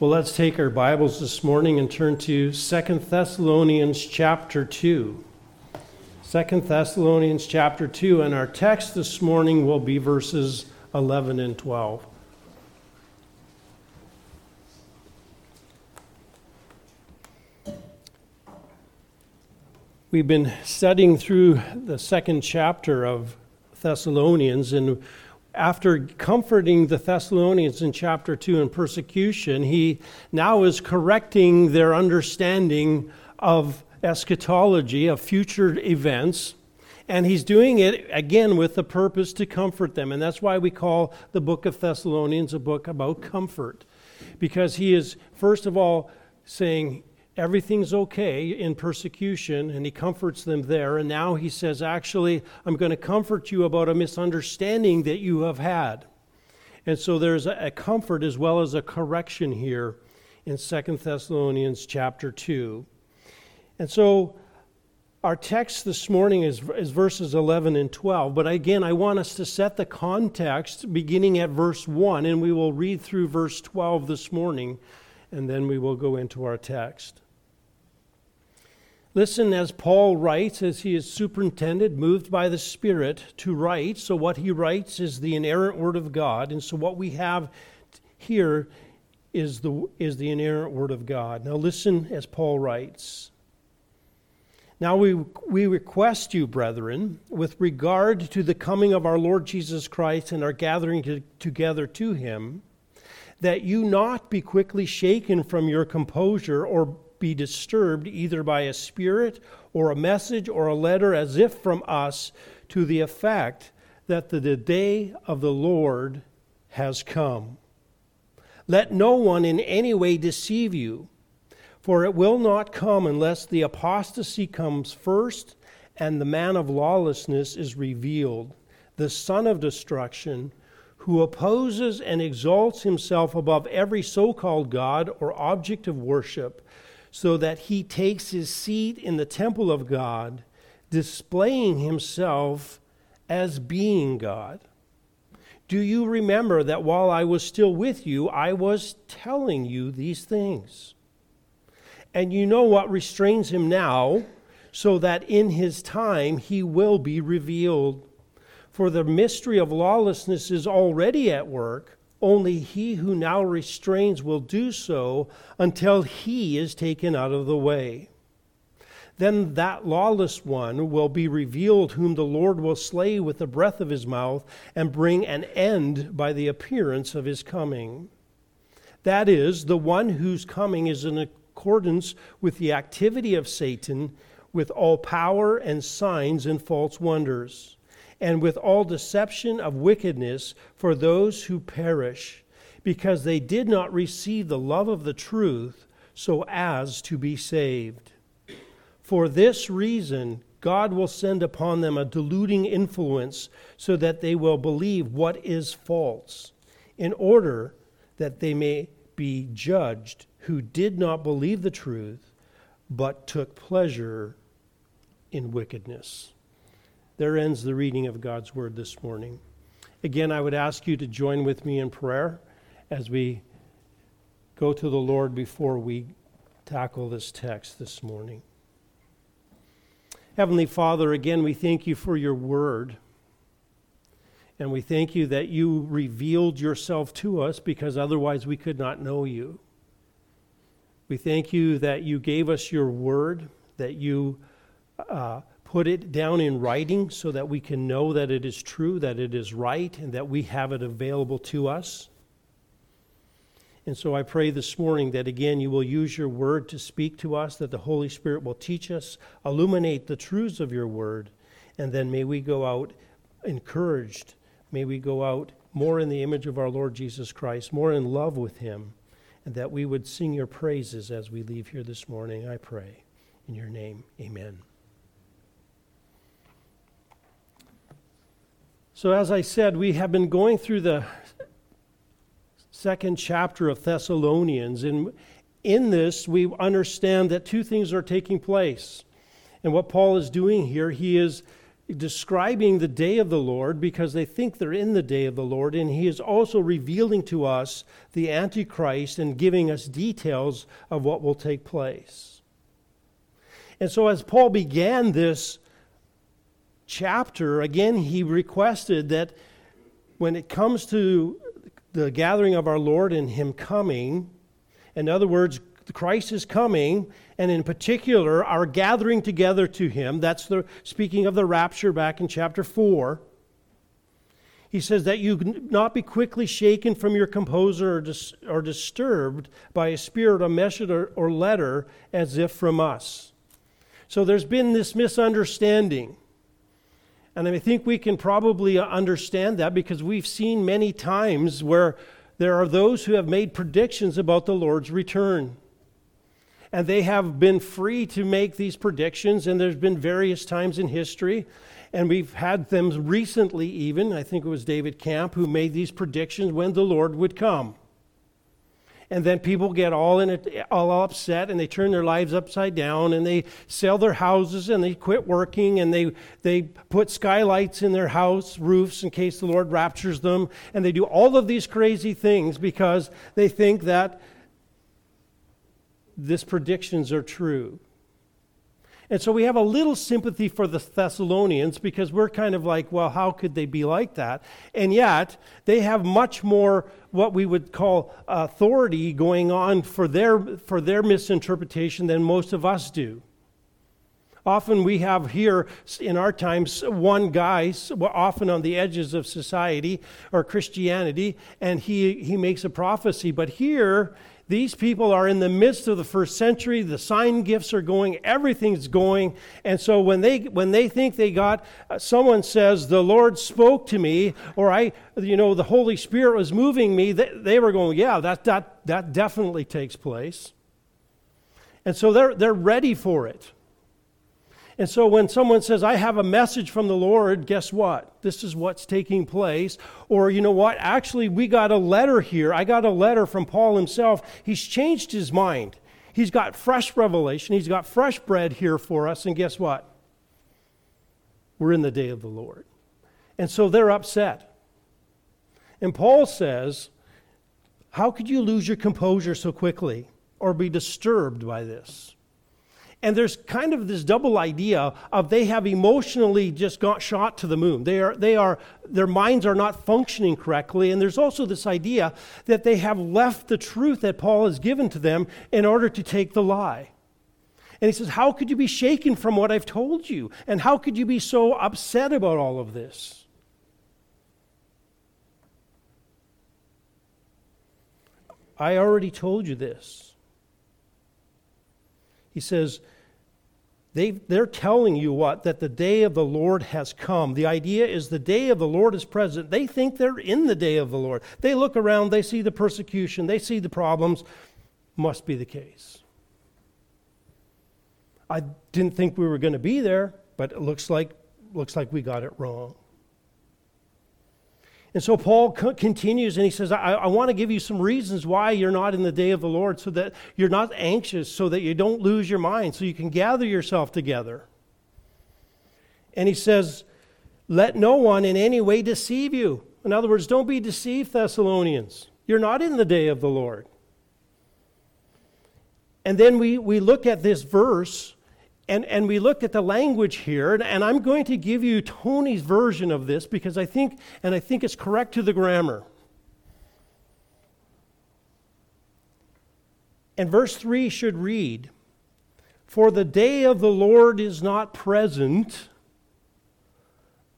Well, let's take our Bibles this morning and turn to Second Thessalonians chapter 2. Second Thessalonians chapter 2, and our text this morning will be verses 11 and 12. We've been studying through the second chapter of Thessalonians, and after comforting the Thessalonians in chapter 2 in persecution, he now is correcting their understanding of eschatology, of future events. And he's doing it again with the purpose to comfort them. And that's why we call the book of Thessalonians a book about comfort. Because he is, first of all, saying, everything's okay in persecution, and he comforts them there. And now he says, Actually, I'm going to comfort you about a misunderstanding that you have had. And so there's a comfort as well as a correction here in Second Thessalonians chapter 2. And so our text this morning is, is verses 11 and 12. But again, I want us to set the context beginning at verse 1, and we will read through verse 12 this morning, and then we will go into our text. Listen as Paul writes, as he is superintended, moved by the Spirit to write. So, what he writes is the inerrant Word of God. And so, what we have here is the, is the inerrant Word of God. Now, listen as Paul writes. Now, we, we request you, brethren, with regard to the coming of our Lord Jesus Christ and our gathering to, together to him, that you not be quickly shaken from your composure or be disturbed either by a spirit or a message or a letter as if from us to the effect that the day of the Lord has come. Let no one in any way deceive you, for it will not come unless the apostasy comes first and the man of lawlessness is revealed, the son of destruction, who opposes and exalts himself above every so called God or object of worship so that he takes his seat in the temple of God, displaying himself as being God. Do you remember that while I was still with you, I was telling you these things? And you know what restrains him now, so that in his time he will be revealed. For the mystery of lawlessness is already at work. Only he who now restrains will do so until he is taken out of the way. Then that lawless one will be revealed, whom the Lord will slay with the breath of his mouth and bring an end by the appearance of his coming. That is, the one whose coming is in accordance with the activity of Satan, with all power and signs and false wonders and with all deception of wickedness for those who perish, because they did not receive the love of the truth so as to be saved. For this reason, God will send upon them a deluding influence so that they will believe what is false, in order that they may be judged who did not believe the truth, but took pleasure in wickedness. There ends the reading of God's word this morning. Again, I would ask you to join with me in prayer as we go to the Lord before we tackle this text this morning. Heavenly Father, again, we thank you for your word. And we thank you that you revealed yourself to us because otherwise we could not know you. We thank you that you gave us your word, that you uh, put it down in writing so that we can know that it is true, that it is right, and that we have it available to us. And so I pray this morning that again you will use your word to speak to us, that the Holy Spirit will teach us, illuminate the truths of your word, and then may we go out encouraged. May we go out more in the image of our Lord Jesus Christ, more in love with him, and that we would sing your praises as we leave here this morning. I pray. In your name, amen. So, as I said, we have been going through the second chapter of Thessalonians, and in this, we understand that two things are taking place. And what Paul is doing here, he is describing the day of the Lord because they think they're in the day of the Lord, and he is also revealing to us the Antichrist and giving us details of what will take place. And so, as Paul began this chapter, again, he requested that when it comes to the gathering of our Lord and him coming, in other words, Christ is coming, and in particular, our gathering together to him. That's the speaking of the rapture back in chapter 4. He says that you not be quickly shaken from your composure or, dis, or disturbed by a spirit, a message, or, or letter as if from us. So there's been this misunderstanding. And I think we can probably uh, understand that because we've seen many times where there are those who have made predictions about the Lord's return and they have been free to make these predictions, and there's been various times in history. And we've had them recently, even. I think it was David Camp who made these predictions when the Lord would come. And then people get all in it, all upset, and they turn their lives upside down, and they sell their houses, and they quit working, and they they put skylights in their house roofs in case the Lord raptures them, and they do all of these crazy things because they think that these predictions are true. And so we have a little sympathy for the Thessalonians because we're kind of like, well, how could they be like that? And yet, they have much more what we would call authority going on for their, for their misinterpretation than most of us do. Often we have here in our times one guy, often on the edges of society or Christianity, and he, he makes a prophecy. But here these people are in the midst of the first century. The sign gifts are going, everything's going. And so when they when they think they got uh, someone says the Lord spoke to me or I you know the Holy Spirit was moving me, they, they were going, yeah, that that that definitely takes place. And so they're they're ready for it. And so when someone says, I have a message from the Lord, guess what? This is what's taking place. Or, you know what? Actually, we got a letter here. I got a letter from Paul himself. He's changed his mind. He's got fresh revelation. He's got fresh bread here for us. And guess what? We're in the day of the Lord. And so they're upset. And Paul says, How could you lose your composure so quickly or be disturbed by this? And there's kind of this double idea of they have emotionally just got shot to the moon. They are, they are, their minds are not functioning correctly. And there's also this idea that they have left the truth that Paul has given to them in order to take the lie. And he says, How could you be shaken from what I've told you? And how could you be so upset about all of this? I already told you this. He says, they, they're telling you what? That the day of the Lord has come. The idea is the day of the Lord is present. They think they're in the day of the Lord. They look around, they see the persecution, they see the problems. Must be the case. I didn't think we were going to be there, but it looks like, looks like we got it wrong. And so Paul co- continues and he says, I, I want to give you some reasons why you're not in the day of the Lord so that you're not anxious, so that you don't lose your mind, so you can gather yourself together. And he says, Let no one in any way deceive you. In other words, don't be deceived, Thessalonians. You're not in the day of the Lord. And then we, we look at this verse and, and we looked at the language here, and, and I'm going to give you Tony's version of this because I think, and I think it's correct to the grammar. And verse 3 should read For the day of the Lord is not present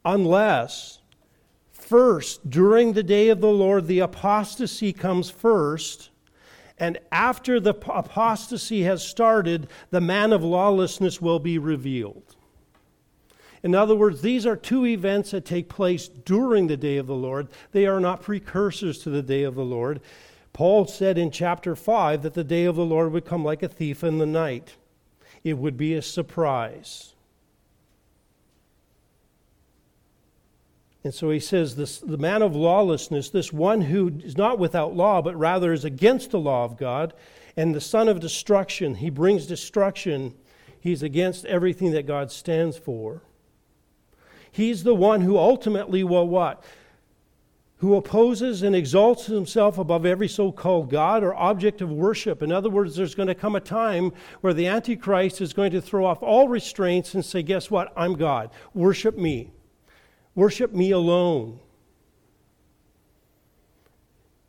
unless first, during the day of the Lord, the apostasy comes first and after the apostasy has started, the man of lawlessness will be revealed. In other words, these are two events that take place during the day of the Lord. They are not precursors to the day of the Lord. Paul said in chapter 5 that the day of the Lord would come like a thief in the night, it would be a surprise. And so he says, this, the man of lawlessness, this one who is not without law, but rather is against the law of God, and the son of destruction, he brings destruction. He's against everything that God stands for. He's the one who ultimately will what? Who opposes and exalts himself above every so called God or object of worship. In other words, there's going to come a time where the Antichrist is going to throw off all restraints and say, Guess what? I'm God. Worship me. Worship me alone.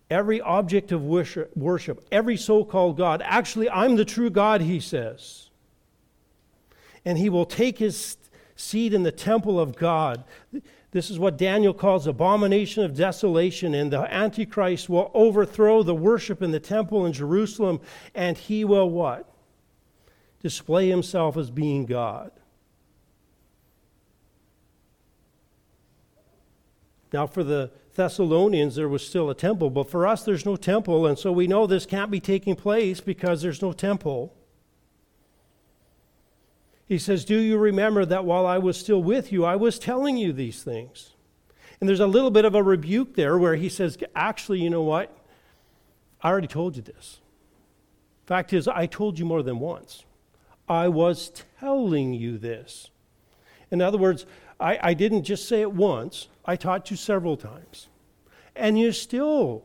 Every object of worship, every so called God. Actually, I'm the true God, he says. And he will take his seat in the temple of God. This is what Daniel calls abomination of desolation, and the Antichrist will overthrow the worship in the temple in Jerusalem, and he will what? Display himself as being God. Now, for the Thessalonians, there was still a temple, but for us, there's no temple, and so we know this can't be taking place because there's no temple. He says, Do you remember that while I was still with you, I was telling you these things? And there's a little bit of a rebuke there where he says, Actually, you know what? I already told you this. Fact is, I told you more than once. I was telling you this. In other words, I, I didn't just say it once, I taught you several times. And you still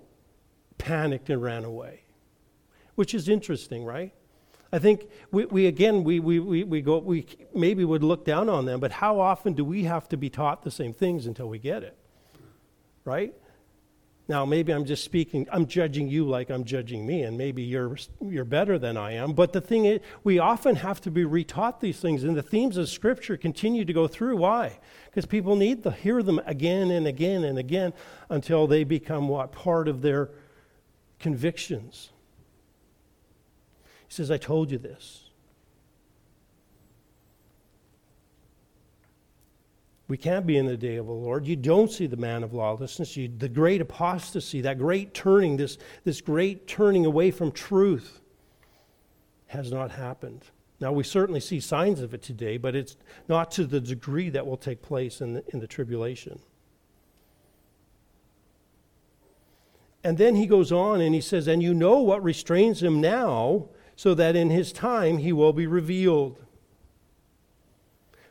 panicked and ran away, which is interesting, right? I think we, we again, we, we, we, we, go, we maybe would look down on them, but how often do we have to be taught the same things until we get it? Right? Now, maybe I'm just speaking, I'm judging you like I'm judging me, and maybe you're, you're better than I am. But the thing is, we often have to be retaught these things, and the themes of Scripture continue to go through. Why? Because people need to hear them again and again and again until they become what? Part of their convictions. He says, I told you this. We can't be in the day of the Lord. You don't see the man of lawlessness, you, the great apostasy, that great turning, this, this great turning away from truth has not happened. Now, we certainly see signs of it today, but it's not to the degree that will take place in the, in the tribulation. And then he goes on and he says, And you know what restrains him now, so that in his time he will be revealed.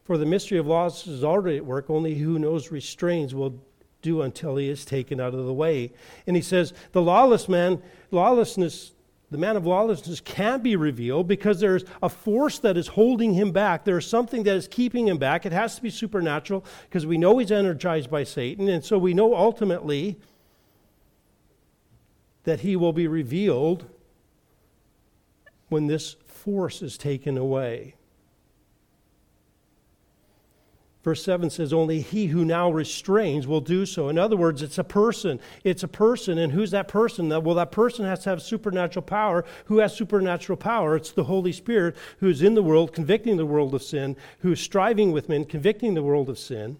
For the mystery of lawlessness is already at work, only who knows restrains will do until he is taken out of the way. And he says, the lawless man, lawlessness, the man of lawlessness can't be revealed because there's a force that is holding him back. There's something that is keeping him back. It has to be supernatural because we know he's energized by Satan. And so we know ultimately that he will be revealed when this force is taken away. Verse 7 says, Only he who now restrains will do so. In other words, it's a person. It's a person. And who's that person? Well, that person has to have supernatural power. Who has supernatural power? It's the Holy Spirit who is in the world, convicting the world of sin, who is striving with men, convicting the world of sin.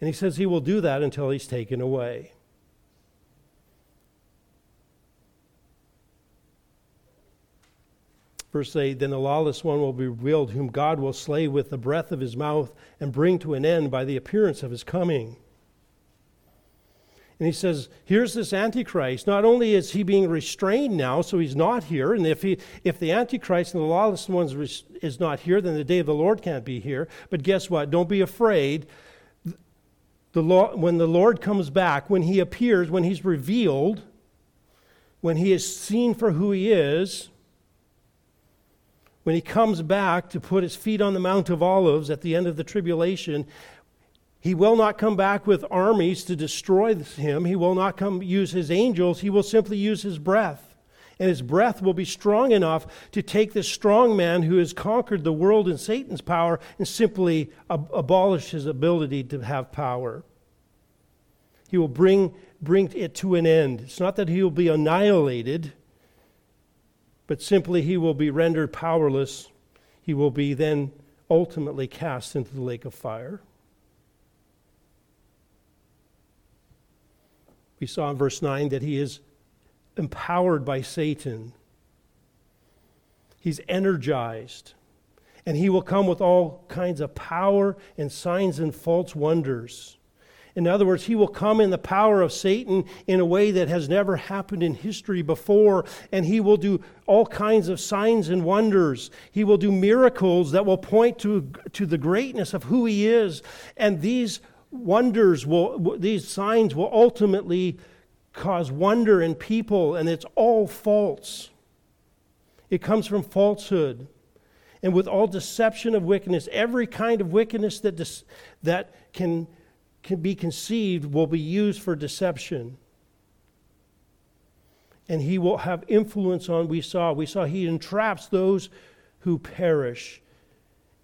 And he says he will do that until he's taken away. Verse 8 Then the lawless one will be revealed, whom God will slay with the breath of his mouth and bring to an end by the appearance of his coming. And he says, here's this Antichrist. Not only is he being restrained now, so he's not here, and if, he, if the Antichrist and the lawless one is not here, then the day of the Lord can't be here. But guess what? Don't be afraid. The law, when the Lord comes back, when he appears, when he's revealed, when he is seen for who he is, when he comes back to put his feet on the Mount of Olives at the end of the tribulation, he will not come back with armies to destroy him. He will not come use his angels. He will simply use his breath. And his breath will be strong enough to take this strong man who has conquered the world and Satan's power and simply ab- abolish his ability to have power. He will bring, bring it to an end. It's not that he will be annihilated but simply he will be rendered powerless. He will be then ultimately cast into the lake of fire. We saw in verse 9 that he is empowered by Satan. He's energized. And he will come with all kinds of power and signs and false wonders. In other words, he will come in the power of Satan in a way that has never happened in history before, and he will do all kinds of signs and wonders. He will do miracles that will point to, to the greatness of who he is. And these wonders will, these signs will ultimately cause wonder in people, and it's all false. It comes from falsehood. And with all deception of wickedness, every kind of wickedness that, dis- that can can be conceived will be used for deception. And he will have influence on, we saw, we saw he entraps those who perish.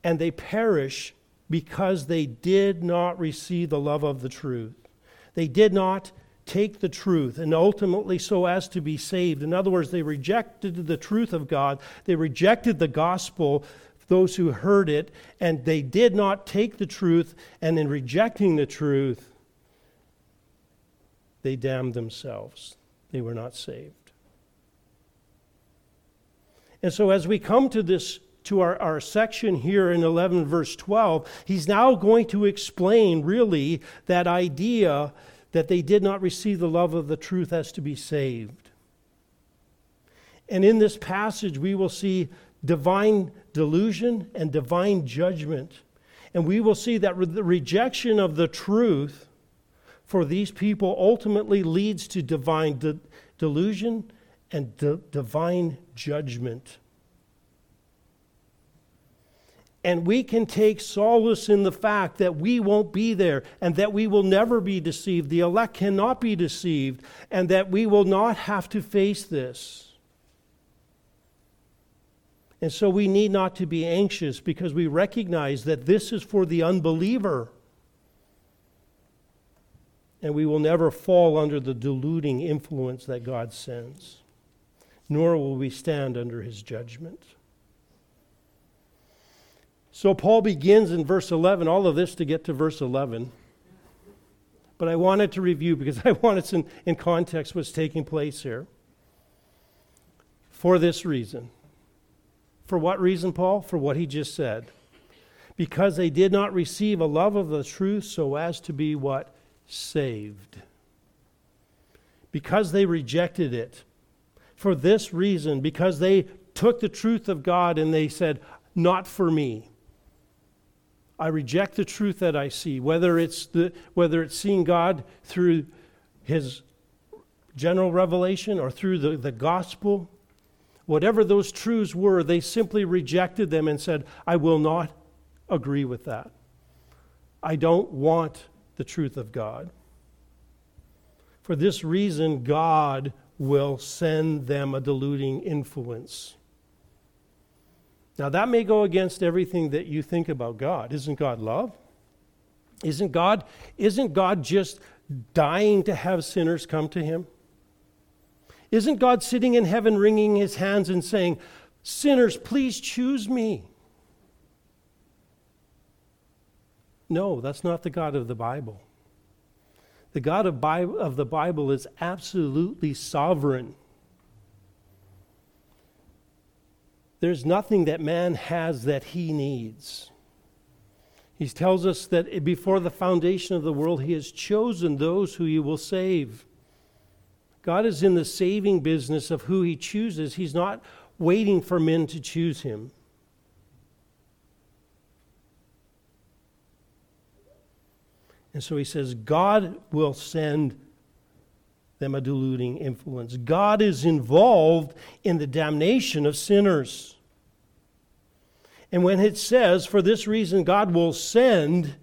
And they perish because they did not receive the love of the truth. They did not take the truth and ultimately so as to be saved. In other words, they rejected the truth of God, they rejected the gospel those who heard it, and they did not take the truth, and in rejecting the truth, they damned themselves. They were not saved. And so, as we come to this, to our, our section here in 11, verse 12, he's now going to explain really that idea that they did not receive the love of the truth as to be saved. And in this passage, we will see divine delusion and divine judgment. And we will see that the rejection of the truth for these people ultimately leads to divine de- delusion and de- divine judgment. And we can take solace in the fact that we won't be there and that we will never be deceived. The elect cannot be deceived, and that we will not have to face this. And so we need not to be anxious because we recognize that this is for the unbeliever. And we will never fall under the deluding influence that God sends, nor will we stand under his judgment. So Paul begins in verse 11, all of this to get to verse 11. But I wanted to review because I wanted in, in context what's taking place here. For this reason for what reason, Paul? For what he just said. Because they did not receive a love of the truth so as to be what? Saved. Because they rejected it. For this reason, because they took the truth of God and they said, Not for me. I reject the truth that I see, whether it's, the, whether it's seeing God through his general revelation or through the, the gospel whatever those truths were, they simply rejected them and said, I will not agree with that. I don't want the truth of God. For this reason, God will send them a deluding influence. Now, that may go against everything that you think about God. Isn't God love? Isn't God, isn't God just dying to have sinners come to him? Isn't God sitting in heaven wringing his hands and saying, Sinners, please choose me? No, that's not the God of the Bible. The God of, Bible, of the Bible is absolutely sovereign. There's nothing that man has that he needs. He tells us that before the foundation of the world, he has chosen those who he will save. God is in the saving business of who he chooses. He's not waiting for men to choose him. And so he says, God will send them a deluding influence. God is involved in the damnation of sinners. And when it says, for this reason, God will send,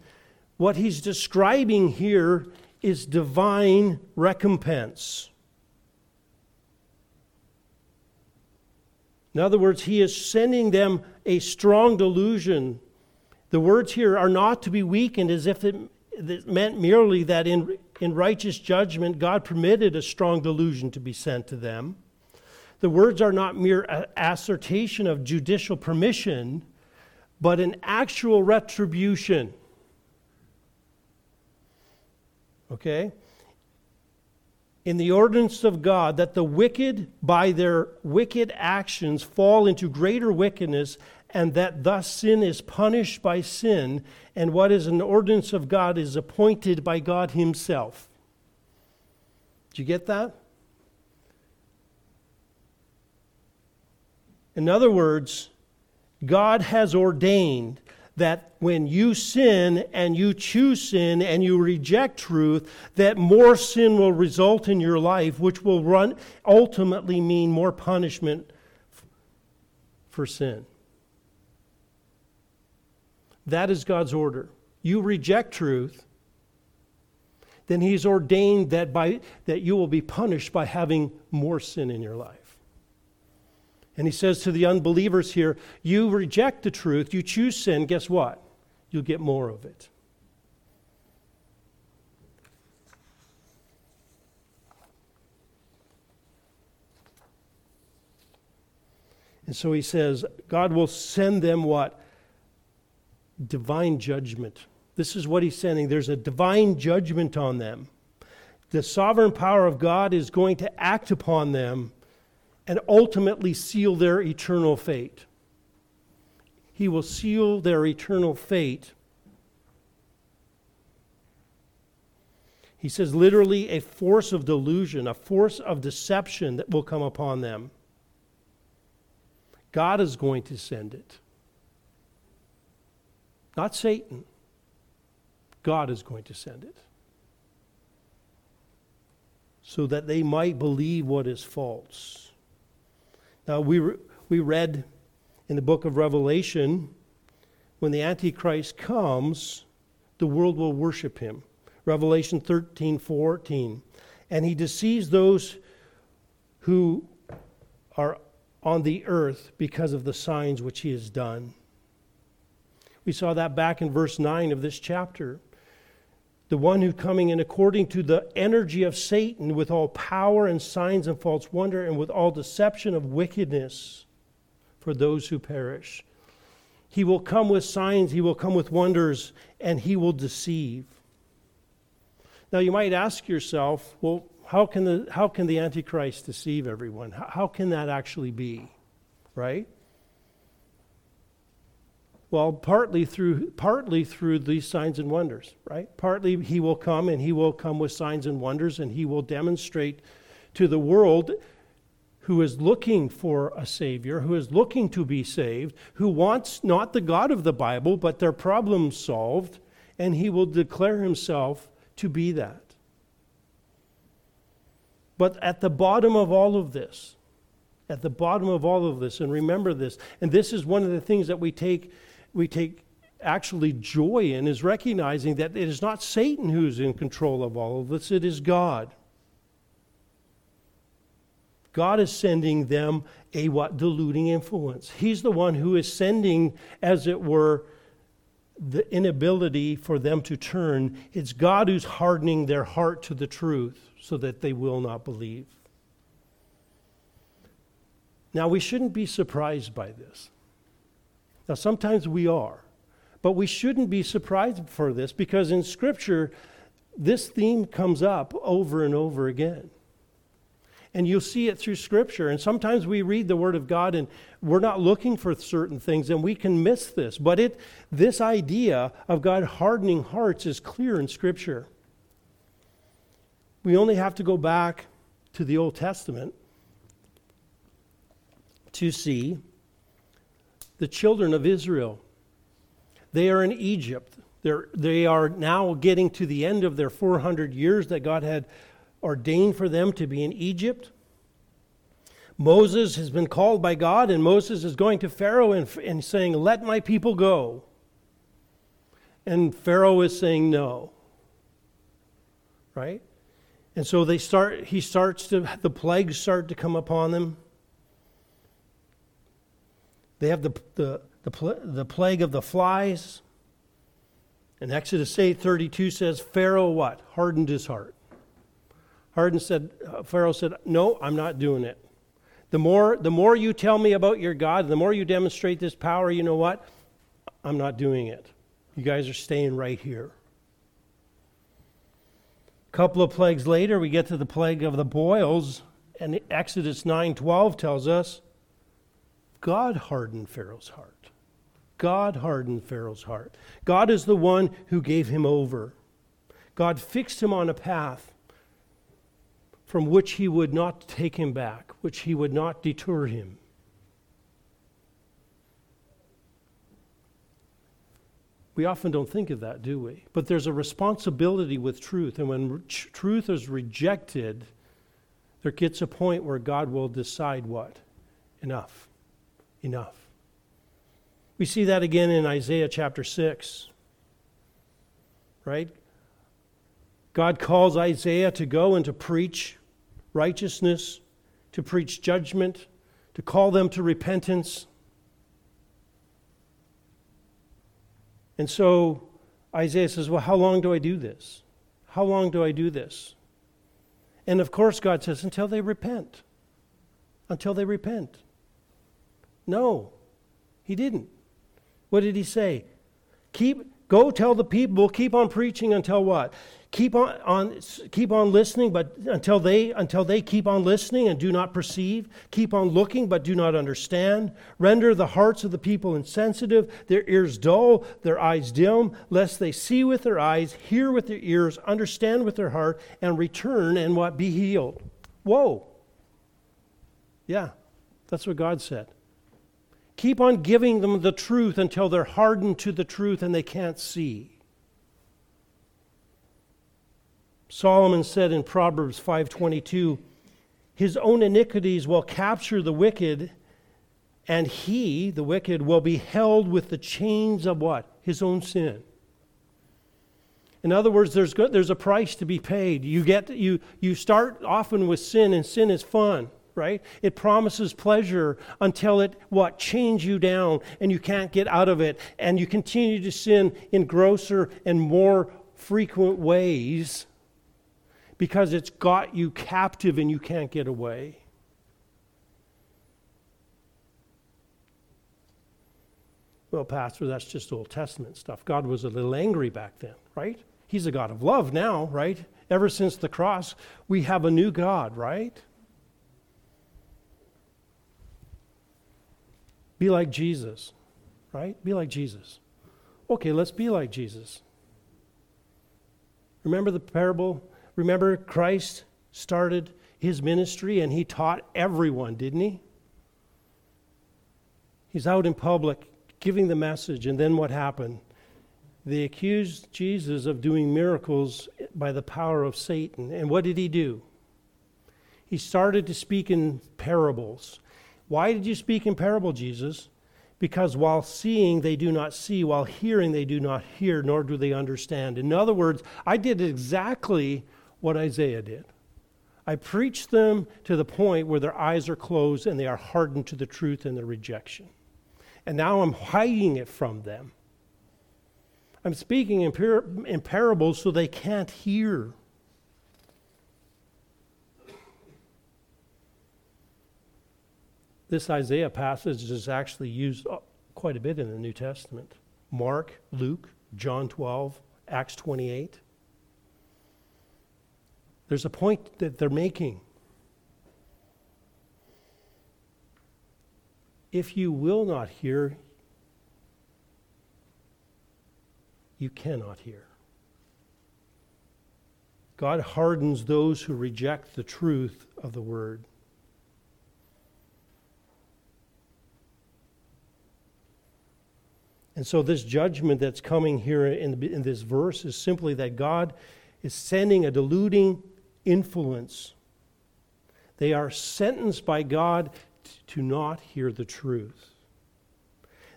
what he's describing here is divine recompense. In other words, he is sending them a strong delusion. The words here are not to be weakened as if it, meant merely that in, in righteous judgment, God permitted a strong delusion to be sent to them. The words are not mere assertion of judicial permission, but an actual retribution. Okay? In the ordinance of God that the wicked, by their wicked actions, fall into greater wickedness, and that thus sin is punished by sin, and what is an ordinance of God is appointed by God Himself. Do you get that? In other words, God has ordained that when you sin and you choose sin and you reject truth, that more sin will result in your life, which will run, ultimately mean more punishment for sin. That is God's order. You reject truth, then He's ordained that, by, that you will be punished by having more sin in your life. And he says to the unbelievers here, You reject the truth, you choose sin, guess what? You'll get more of it. And so he says, God will send them what? Divine judgment. This is what he's sending. There's a divine judgment on them. The sovereign power of God is going to act upon them and ultimately seal their eternal fate. He will seal their eternal fate. He says, literally, a force of delusion, a force of deception that will come upon them. God is going to send it. Not Satan. God is going to send it. So that they might believe what is false. Now, we, re- we read in the book of Revelation when the Antichrist comes, the world will worship him. Revelation 13 14. And he deceives those who are on the earth because of the signs which he has done. We saw that back in verse 9 of this chapter the one who coming in according to the energy of Satan with all power and signs and false wonder and with all deception of wickedness for those who perish. He will come with signs, he will come with wonders, and he will deceive. Now you might ask yourself, well, how can the, how can the Antichrist deceive everyone? How, how can that actually be? Right? Well, partly through, partly through these signs and wonders, right? Partly he will come and he will come with signs and wonders and he will demonstrate to the world who is looking for a Savior, who is looking to be saved, who wants not the God of the Bible, but their problems solved, and he will declare himself to be that. But at the bottom of all of this, at the bottom of all of this, and remember this, and this is one of the things that we take we take actually joy in is recognizing that it is not Satan who's in control of all of this, it is God. God is sending them a what deluding influence. He's the one who is sending, as it were, the inability for them to turn. It's God who's hardening their heart to the truth so that they will not believe. Now, we shouldn't be surprised by this. Now, sometimes we are, but we shouldn't be surprised for this because in Scripture, this theme comes up over and over again. And you'll see it through Scripture. And sometimes we read the Word of God and we're not looking for certain things and we can miss this. But it, this idea of God hardening hearts is clear in Scripture. We only have to go back to the Old Testament to see the children of Israel. They are in Egypt. They're, they are now getting to the end of their 400 years that God had ordained for them to be in Egypt. Moses has been called by God, and Moses is going to Pharaoh and, and saying, Let my people go. And Pharaoh is saying no. Right? And so they start, he starts to, the plagues start to come upon them. They have the, the, the, the plague of the flies. And Exodus 8 32 says, Pharaoh what? Hardened his heart. Hardened said, uh, Pharaoh said, No, I'm not doing it. The more, the more you tell me about your God, the more you demonstrate this power, you know what? I'm not doing it. You guys are staying right here. A couple of plagues later, we get to the plague of the boils, and Exodus 9:12 tells us God hardened Pharaoh's heart. God hardened Pharaoh's heart. God is the one who gave him over. God fixed him on a path from which he would not take him back, which he would not deter him. We often don't think of that, do we? But there's a responsibility with truth. And when tr- truth is rejected, there gets a point where God will decide what? Enough. Enough. We see that again in Isaiah chapter 6. Right? God calls Isaiah to go and to preach righteousness, to preach judgment, to call them to repentance. And so Isaiah says, Well, how long do I do this? How long do I do this? And of course, God says, Until they repent. Until they repent. No, he didn't. What did he say? Keep go tell the people, keep on preaching until what? Keep on, on keep on listening, but until they until they keep on listening and do not perceive, keep on looking but do not understand. Render the hearts of the people insensitive, their ears dull, their eyes dim, lest they see with their eyes, hear with their ears, understand with their heart, and return and what be healed. Whoa. Yeah, that's what God said. Keep on giving them the truth until they're hardened to the truth and they can't see. Solomon said in Proverbs 5:22, his own iniquities will capture the wicked and he, the wicked, will be held with the chains of what? His own sin. In other words, there's, there's a price to be paid. You, get, you, you start often with sin, and sin is fun right? It promises pleasure until it, what, chains you down and you can't get out of it. And you continue to sin in grosser and more frequent ways because it's got you captive and you can't get away. Well, Pastor, that's just Old Testament stuff. God was a little angry back then, right? He's a God of love now, right? Ever since the cross, we have a new God, right? Be like Jesus, right? Be like Jesus. Okay, let's be like Jesus. Remember the parable? Remember Christ started his ministry and he taught everyone, didn't he? He's out in public giving the message, and then what happened? They accused Jesus of doing miracles by the power of Satan. And what did he do? He started to speak in parables. Why did you speak in parable, Jesus? Because while seeing, they do not see, while hearing, they do not hear, nor do they understand. In other words, I did exactly what Isaiah did. I preached them to the point where their eyes are closed and they are hardened to the truth and the rejection. And now I'm hiding it from them. I'm speaking in, par- in parables so they can't hear. This Isaiah passage is actually used uh, quite a bit in the New Testament Mark, Luke, John 12, Acts 28. There's a point that they're making. If you will not hear, you cannot hear. God hardens those who reject the truth of the word. And so, this judgment that's coming here in, in this verse is simply that God is sending a deluding influence. They are sentenced by God to not hear the truth.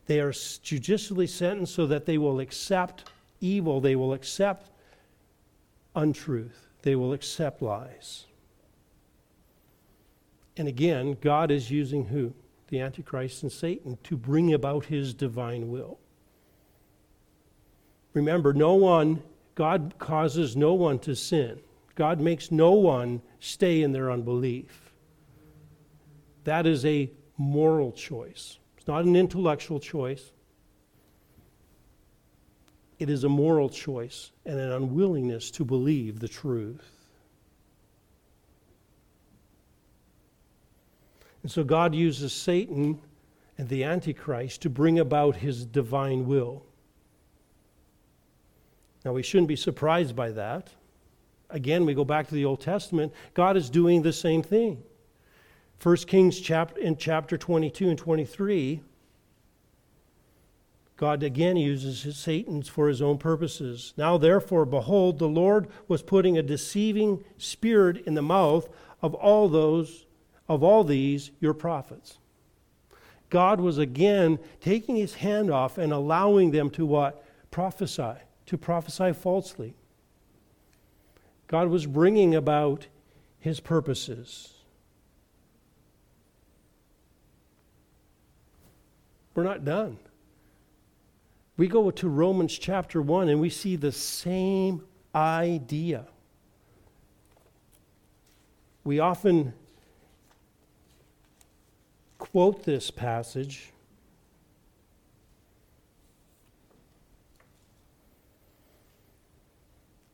They are judicially sentenced so that they will accept evil, they will accept untruth, they will accept lies. And again, God is using who? The Antichrist and Satan to bring about his divine will. Remember, no one, God causes no one to sin. God makes no one stay in their unbelief. That is a moral choice. It's not an intellectual choice. It is a moral choice and an unwillingness to believe the truth. And so God uses Satan and the Antichrist to bring about his divine will. Now, we shouldn't be surprised by that. Again, we go back to the Old Testament. God is doing the same thing. 1 Kings chapter, in chapter 22 and 23, God again uses Satan's for his own purposes. Now, therefore, behold, the Lord was putting a deceiving spirit in the mouth of all those, of all these, your prophets. God was again taking his hand off and allowing them to what? Prophesy, to prophesy falsely. God was bringing about his purposes. We're not done. We go to Romans chapter 1 and we see the same idea. We often quote this passage.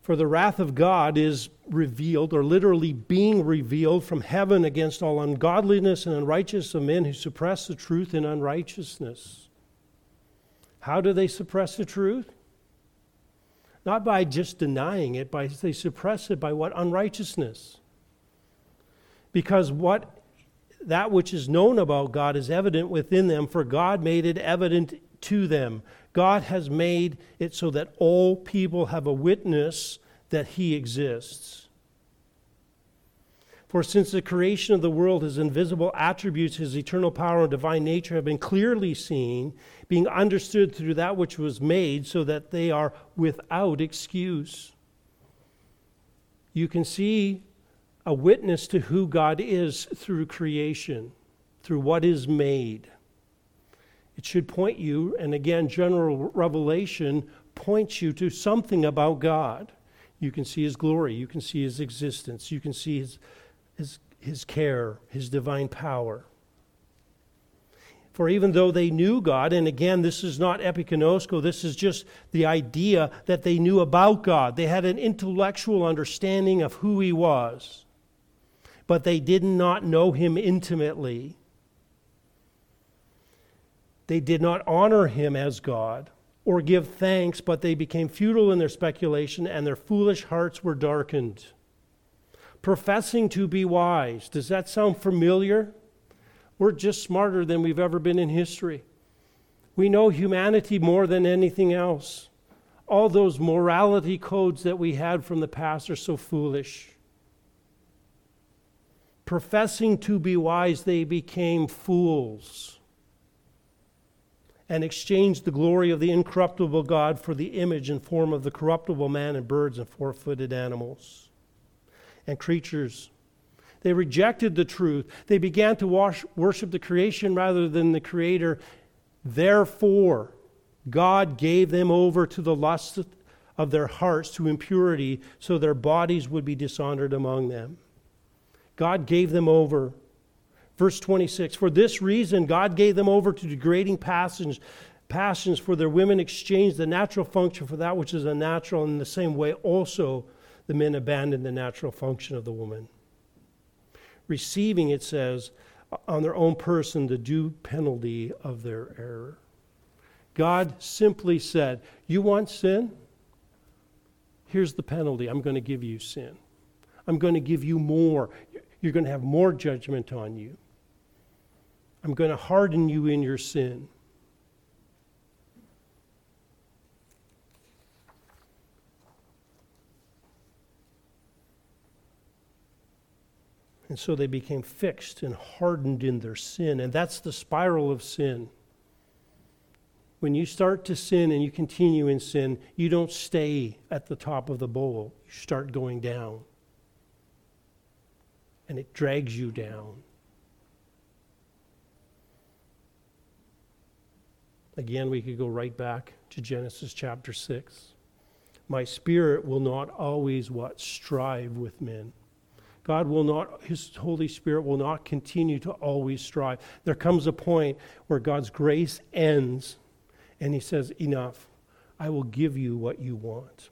For the wrath of God is revealed, or literally being revealed from heaven against all ungodliness and unrighteousness of men who suppress the truth in unrighteousness. How do they suppress the truth? Not by just denying it, but they suppress it by what? Unrighteousness. Because what that which is known about God is evident within them, for God made it evident to them. God has made it so that all people have a witness that He exists. For since the creation of the world, his invisible attributes, his eternal power and divine nature have been clearly seen, being understood through that which was made, so that they are without excuse. You can see a witness to who God is through creation, through what is made. It should point you, and again, general revelation points you to something about God. You can see his glory, you can see his existence, you can see his his, his care, his divine power. For even though they knew God, and again, this is not epiginosko, this is just the idea that they knew about God. They had an intellectual understanding of who He was, but they did not know Him intimately. They did not honor Him as God or give thanks, but they became futile in their speculation, and their foolish hearts were darkened professing to be wise. Does that sound familiar? We're just smarter than we've ever been in history. We know humanity more than anything else. All those morality codes that we had from the past are so foolish. Professing to be wise, they became fools and exchanged the glory of the incorruptible God for the image and form of the corruptible man and birds and four footed animals and creatures. They rejected the truth. They began to wash, worship the creation rather than the Creator. Therefore, God gave them over to the lust of their hearts to impurity, so their bodies would be dishonored among them. God gave them over. Verse 26 For this reason, God gave them over to degrading passions, passions, for their women exchanged the natural function for that which is unnatural. In the same way, also, the men abandoned the natural function of the woman. Receiving, it says, on their own person the due penalty of their error. God simply said, You want sin? Here's the penalty. I'm going to give you sin. I'm going to give you more. You're going to have more judgment on you. I'm going to harden you in your sin. And so they became fixed and hardened in their sin. And that's the spiral of sin. When you start to sin and you continue in sin, you don't stay at the top of the bowl, you start going down. And it drags you down. Again, we could go right back to Genesis chapter 6. My spirit will not always what? Strive with men. God will not, His Holy Spirit will not continue to always strive. There comes a point where God's grace ends and He says, Enough. I will give you what you want.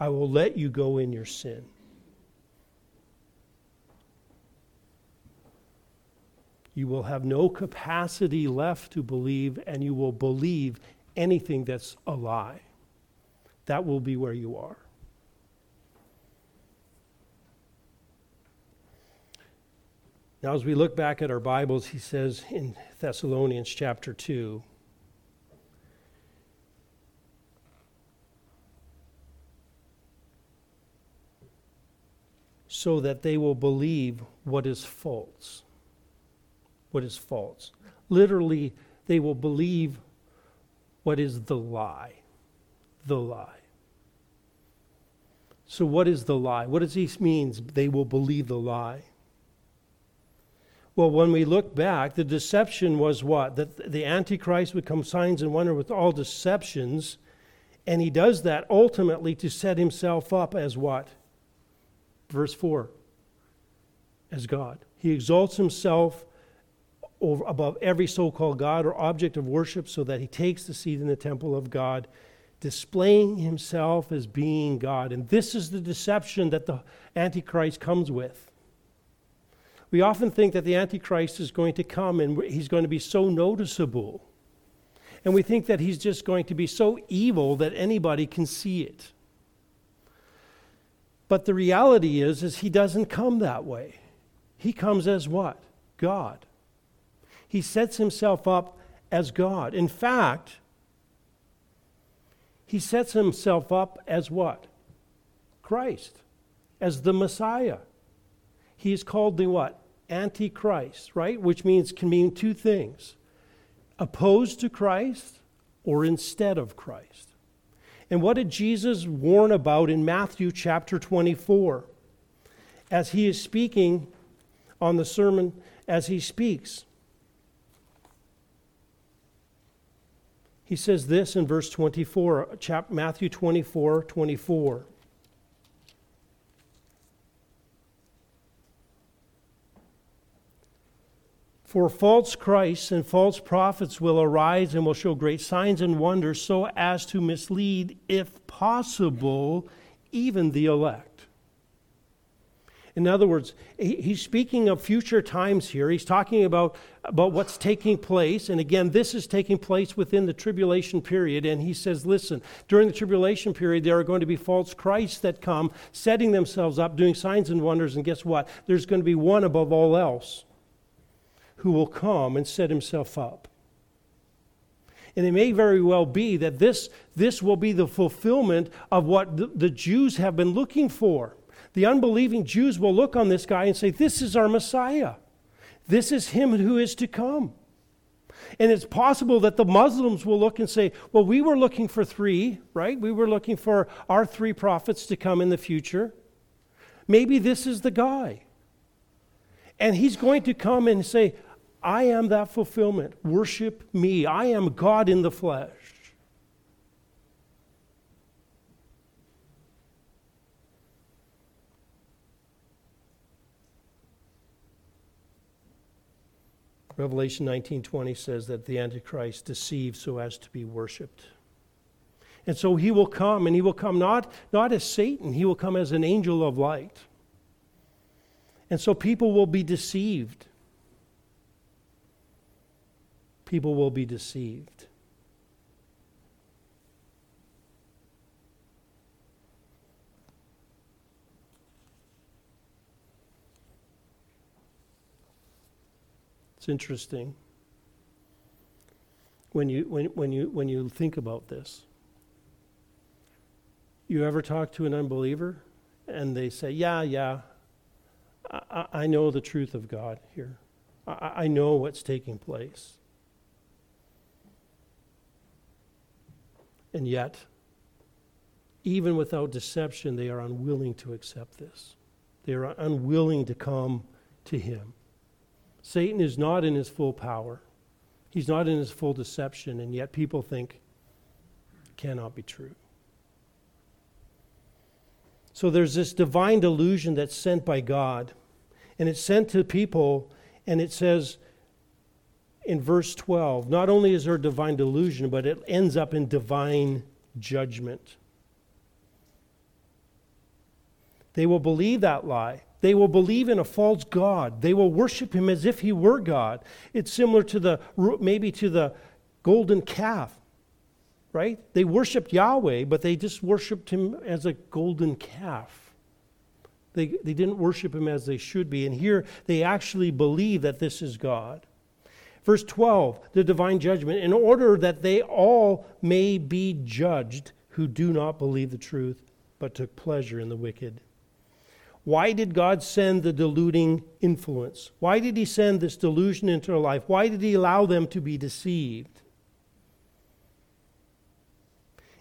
I will let you go in your sin. You will have no capacity left to believe, and you will believe anything that's a lie. That will be where you are. Now, as we look back at our Bibles, he says in Thessalonians chapter 2, so that they will believe what is false. What is false. Literally, they will believe what is the lie. The lie. So, what is the lie? What does he mean? They will believe the lie. Well, when we look back, the deception was what? That the Antichrist would come signs and wonder with all deceptions, and he does that ultimately to set himself up as what? Verse 4 as God. He exalts himself over, above every so called God or object of worship so that he takes the seat in the temple of God, displaying himself as being God. And this is the deception that the Antichrist comes with. We often think that the Antichrist is going to come and he's going to be so noticeable. And we think that he's just going to be so evil that anybody can see it. But the reality is is he doesn't come that way. He comes as what? God. He sets himself up as God. In fact, he sets himself up as what? Christ, as the Messiah. He is called the what? Antichrist, right? Which means can mean two things opposed to Christ or instead of Christ. And what did Jesus warn about in Matthew chapter 24? As he is speaking on the sermon, as he speaks, he says this in verse 24, Matthew 24 24. For false Christs and false prophets will arise and will show great signs and wonders so as to mislead, if possible, even the elect. In other words, he's speaking of future times here. He's talking about, about what's taking place. And again, this is taking place within the tribulation period. And he says, listen, during the tribulation period, there are going to be false Christs that come, setting themselves up, doing signs and wonders. And guess what? There's going to be one above all else who will come and set himself up. And it may very well be that this, this will be the fulfillment of what the, the Jews have been looking for. The unbelieving Jews will look on this guy and say, This is our Messiah. This is him who is to come. And it's possible that the Muslims will look and say, Well, we were looking for three, right? We were looking for our three prophets to come in the future. Maybe this is the guy. And he's going to come and say, I am that fulfillment. Worship me. I am God in the flesh. Revelation 19:20 says that the antichrist deceives so as to be worshiped. And so he will come and he will come not not as Satan, he will come as an angel of light. And so people will be deceived people will be deceived. Interesting when you, when, when, you, when you think about this. You ever talk to an unbeliever and they say, Yeah, yeah, I, I know the truth of God here. I, I know what's taking place. And yet, even without deception, they are unwilling to accept this. They are unwilling to come to Him. Satan is not in his full power, he's not in his full deception, and yet people think it cannot be true. So there's this divine delusion that's sent by God, and it's sent to people, and it says, in verse 12, not only is there divine delusion, but it ends up in divine judgment. They will believe that lie. They will believe in a false God. They will worship him as if he were God. It's similar to the maybe to the golden calf, right? They worshiped Yahweh, but they just worshiped him as a golden calf. They, they didn't worship him as they should be. And here they actually believe that this is God. Verse 12, the divine judgment, in order that they all may be judged who do not believe the truth, but took pleasure in the wicked. Why did God send the deluding influence? Why did He send this delusion into their life? Why did He allow them to be deceived?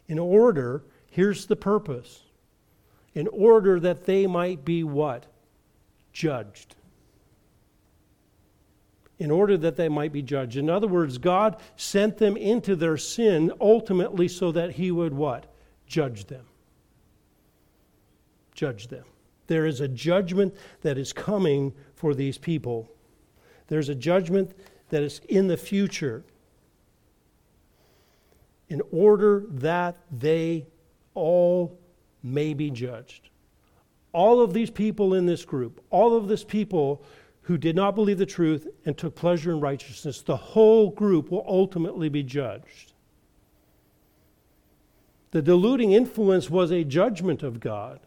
In order, here's the purpose in order that they might be what? Judged. In order that they might be judged. In other words, God sent them into their sin ultimately so that He would what? Judge them. Judge them. There is a judgment that is coming for these people. There's a judgment that is in the future in order that they all may be judged. All of these people in this group, all of this people who did not believe the truth and took pleasure in righteousness, the whole group will ultimately be judged. The deluding influence was a judgment of God,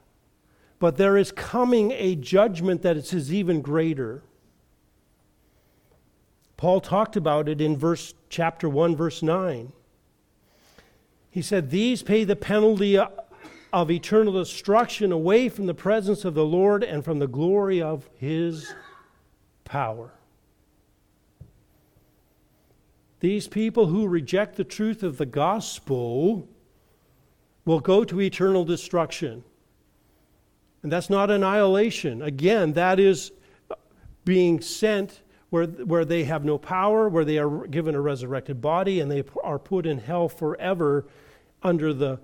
but there is coming a judgment that is even greater. Paul talked about it in verse chapter 1 verse 9. He said these pay the penalty of eternal destruction away from the presence of the Lord and from the glory of his power. These people who reject the truth of the gospel will go to eternal destruction. And that's not annihilation. Again, that is being sent where, where they have no power, where they are given a resurrected body, and they are put in hell forever under the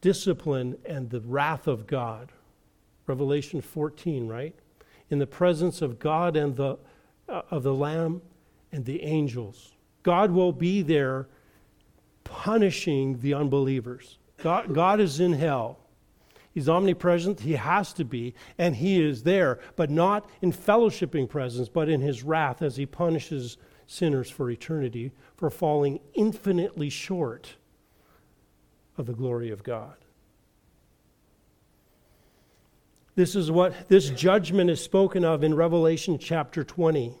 discipline and the wrath of God. Revelation 14, right? In the presence of God and the, uh, of the Lamb and the angels. God will be there punishing the unbelievers. God, God is in hell. He's omnipresent, he has to be, and he is there, but not in fellowshipping presence, but in his wrath as he punishes sinners for eternity for falling infinitely short of the glory of God. This is what this judgment is spoken of in Revelation chapter 20.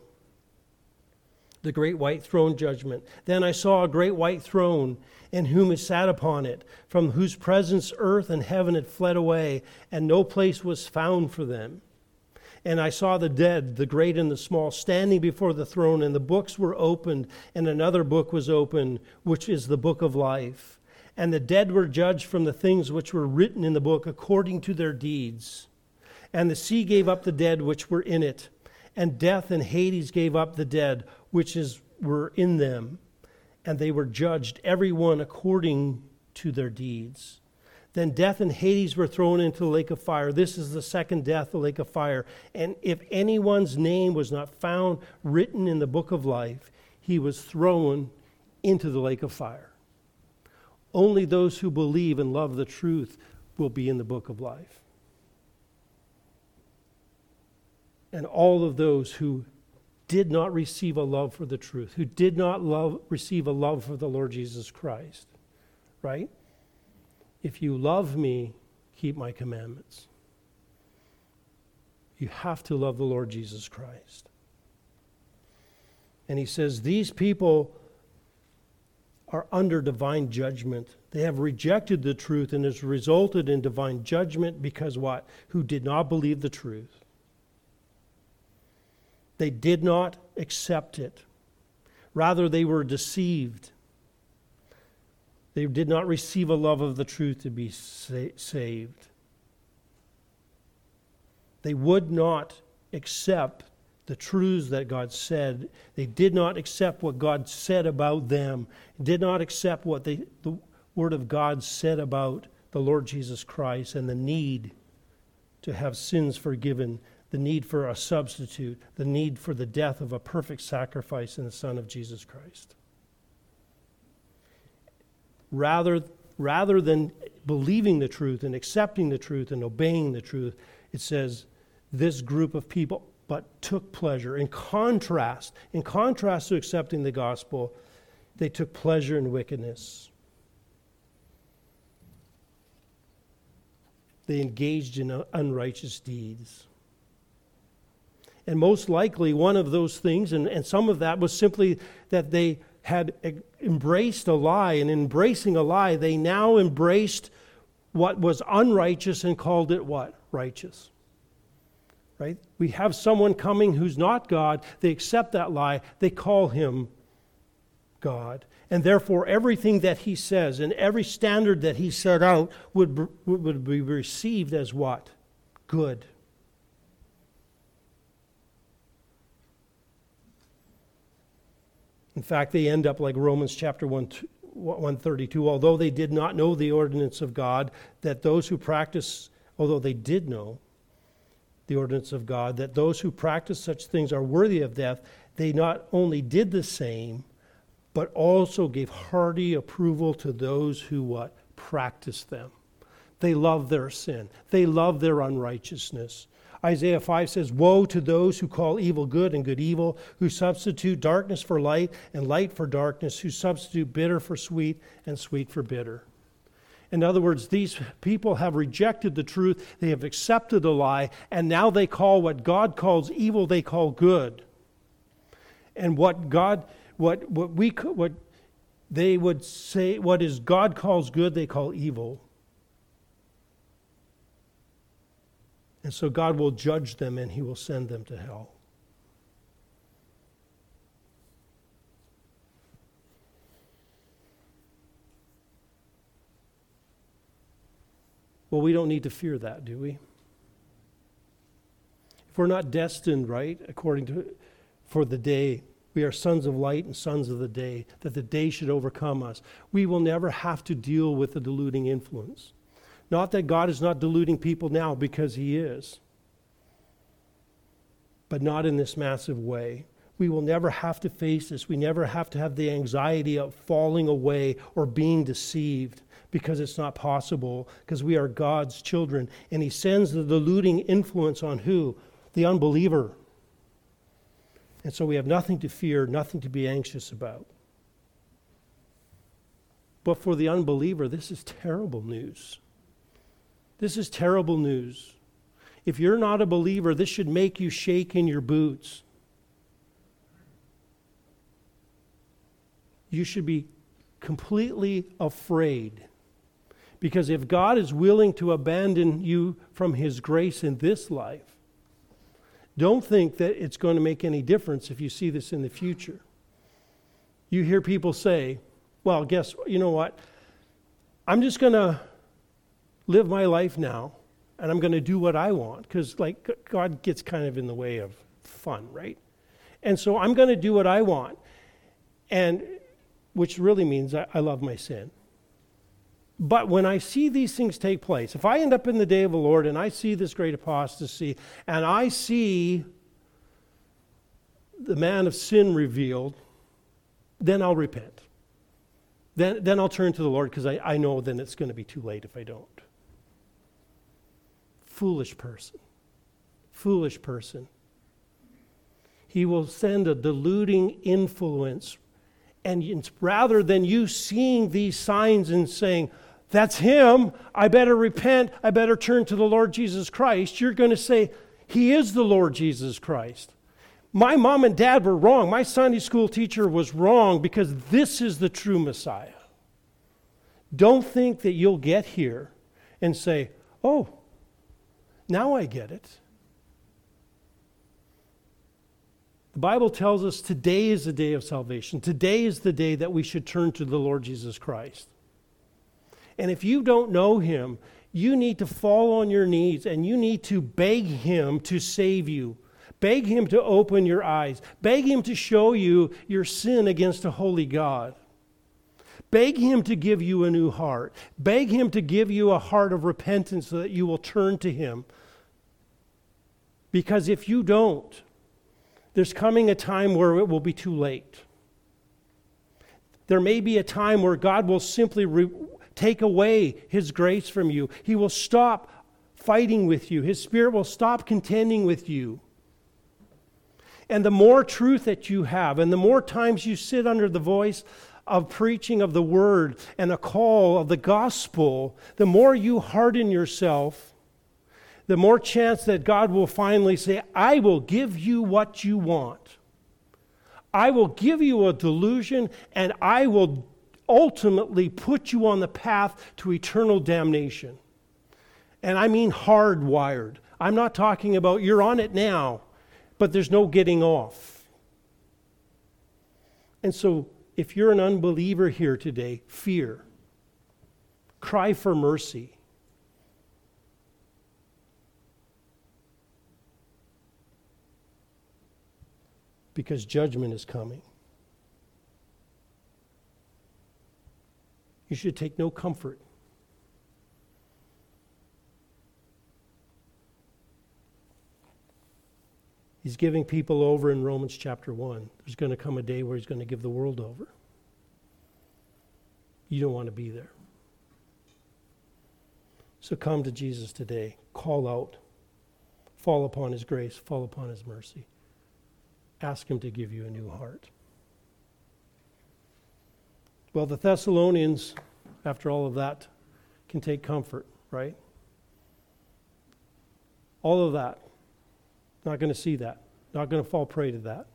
The great white throne judgment. Then I saw a great white throne, and whom is sat upon it, from whose presence earth and heaven had fled away, and no place was found for them. And I saw the dead, the great and the small, standing before the throne, and the books were opened, and another book was opened, which is the book of life. And the dead were judged from the things which were written in the book according to their deeds. And the sea gave up the dead which were in it, and death and Hades gave up the dead which is, were in them, and they were judged, every one according to their deeds. Then death and Hades were thrown into the lake of fire. This is the second death, the lake of fire. And if anyone's name was not found written in the book of life, he was thrown into the lake of fire. Only those who believe and love the truth will be in the book of life. And all of those who did not receive a love for the truth, who did not love, receive a love for the Lord Jesus Christ, right? If you love me, keep my commandments. You have to love the Lord Jesus Christ. And he says, These people are under divine judgment. They have rejected the truth and has resulted in divine judgment because what? Who did not believe the truth. They did not accept it. Rather, they were deceived. They did not receive a love of the truth to be sa- saved. They would not accept the truths that God said. They did not accept what God said about them, did not accept what they, the Word of God said about the Lord Jesus Christ and the need to have sins forgiven, the need for a substitute, the need for the death of a perfect sacrifice in the Son of Jesus Christ. Rather, rather than believing the truth and accepting the truth and obeying the truth, it says, this group of people but took pleasure. In contrast, in contrast to accepting the gospel, they took pleasure in wickedness. They engaged in unrighteous deeds. And most likely, one of those things, and, and some of that was simply that they had embraced a lie, and in embracing a lie, they now embraced what was unrighteous and called it what? Righteous. Right? We have someone coming who's not God. They accept that lie. They call him God. And therefore, everything that he says and every standard that he set out would, would be received as what? Good. In fact, they end up like Romans chapter 1, 132. Although they did not know the ordinance of God, that those who practice, although they did know the ordinance of God, that those who practice such things are worthy of death, they not only did the same, but also gave hearty approval to those who what? Practice them. They love their sin. They love their unrighteousness. Isaiah 5 says, Woe to those who call evil good and good evil, who substitute darkness for light and light for darkness, who substitute bitter for sweet and sweet for bitter. In other words, these people have rejected the truth, they have accepted a lie, and now they call what God calls evil, they call good. And what God, what, what we, what they would say, what is God calls good, they call evil. And so God will judge them and he will send them to hell. Well, we don't need to fear that, do we? If we're not destined, right, according to for the day, we are sons of light and sons of the day, that the day should overcome us. We will never have to deal with the deluding influence. Not that God is not deluding people now, because He is, but not in this massive way. We will never have to face this. We never have to have the anxiety of falling away or being deceived because it's not possible, because we are God's children. And He sends the deluding influence on who? The unbeliever. And so we have nothing to fear, nothing to be anxious about. But for the unbeliever, this is terrible news. This is terrible news. If you're not a believer, this should make you shake in your boots. You should be completely afraid. Because if God is willing to abandon you from His grace in this life, don't think that it's going to make any difference if you see this in the future. You hear people say, well, guess, you know what? I'm just going to live my life now and I'm going to do what I want because like God gets kind of in the way of fun, right? And so I'm going to do what I want. And which really means I, I love my sin. But when I see these things take place, if I end up in the day of the Lord and I see this great apostasy and I see the man of sin revealed, then I'll repent. Then, then I'll turn to the Lord because I, I know then it's going to be too late if I don't. Foolish person. Foolish person. He will send a deluding influence. And rather than you seeing these signs and saying, that's him, I better repent, I better turn to the Lord Jesus Christ, you're going to say, He is the Lord Jesus Christ. My mom and dad were wrong. My Sunday school teacher was wrong because this is the true Messiah. Don't think that you'll get here and say, Oh, now I get it. The Bible tells us today is the day of salvation. Today is the day that we should turn to the Lord Jesus Christ. And if you don't know him, you need to fall on your knees and you need to beg him to save you. Beg him to open your eyes. Beg him to show you your sin against a holy God. Beg him to give you a new heart. Beg him to give you a heart of repentance so that you will turn to him. Because if you don't, there's coming a time where it will be too late. There may be a time where God will simply re- take away his grace from you. He will stop fighting with you. His Spirit will stop contending with you. And the more truth that you have, and the more times you sit under the voice of preaching of the word and a call of the gospel, the more you harden yourself, the more chance that God will finally say, I will give you what you want. I will give you a delusion, and I will ultimately put you on the path to eternal damnation. And I mean hardwired. I'm not talking about you're on it now, but there's no getting off. And so, if you're an unbeliever here today, fear, cry for mercy. Because judgment is coming. You should take no comfort He's giving people over in Romans chapter 1. There's going to come a day where he's going to give the world over. You don't want to be there. So come to Jesus today. Call out. Fall upon his grace. Fall upon his mercy. Ask him to give you a new heart. Well, the Thessalonians, after all of that, can take comfort, right? All of that not going to see that. Not going to fall prey to that.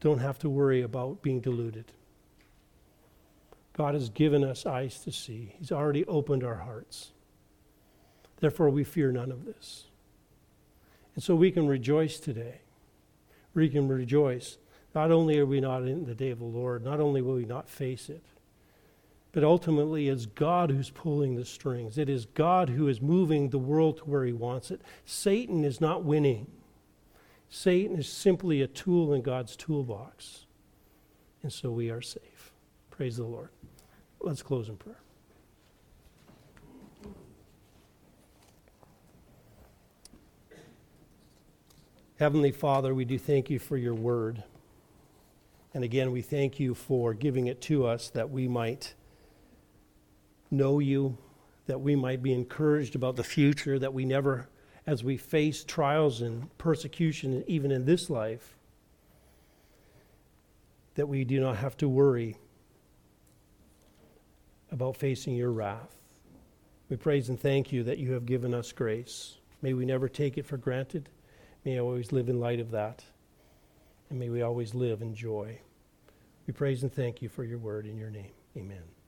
Don't have to worry about being deluded. God has given us eyes to see, He's already opened our hearts. Therefore, we fear none of this. And so we can rejoice today. We can rejoice. Not only are we not in the day of the Lord, not only will we not face it, but ultimately, it's God who's pulling the strings. It is God who is moving the world to where He wants it. Satan is not winning. Satan is simply a tool in God's toolbox. And so we are safe. Praise the Lord. Let's close in prayer. Heavenly Father, we do thank you for your word. And again, we thank you for giving it to us that we might know you, that we might be encouraged about the future, that we never, as we face trials and persecution, even in this life, that we do not have to worry about facing your wrath. We praise and thank you that you have given us grace. May we never take it for granted. May I always live in light of that. And may we always live in joy. We praise and thank you for your word in your name. Amen.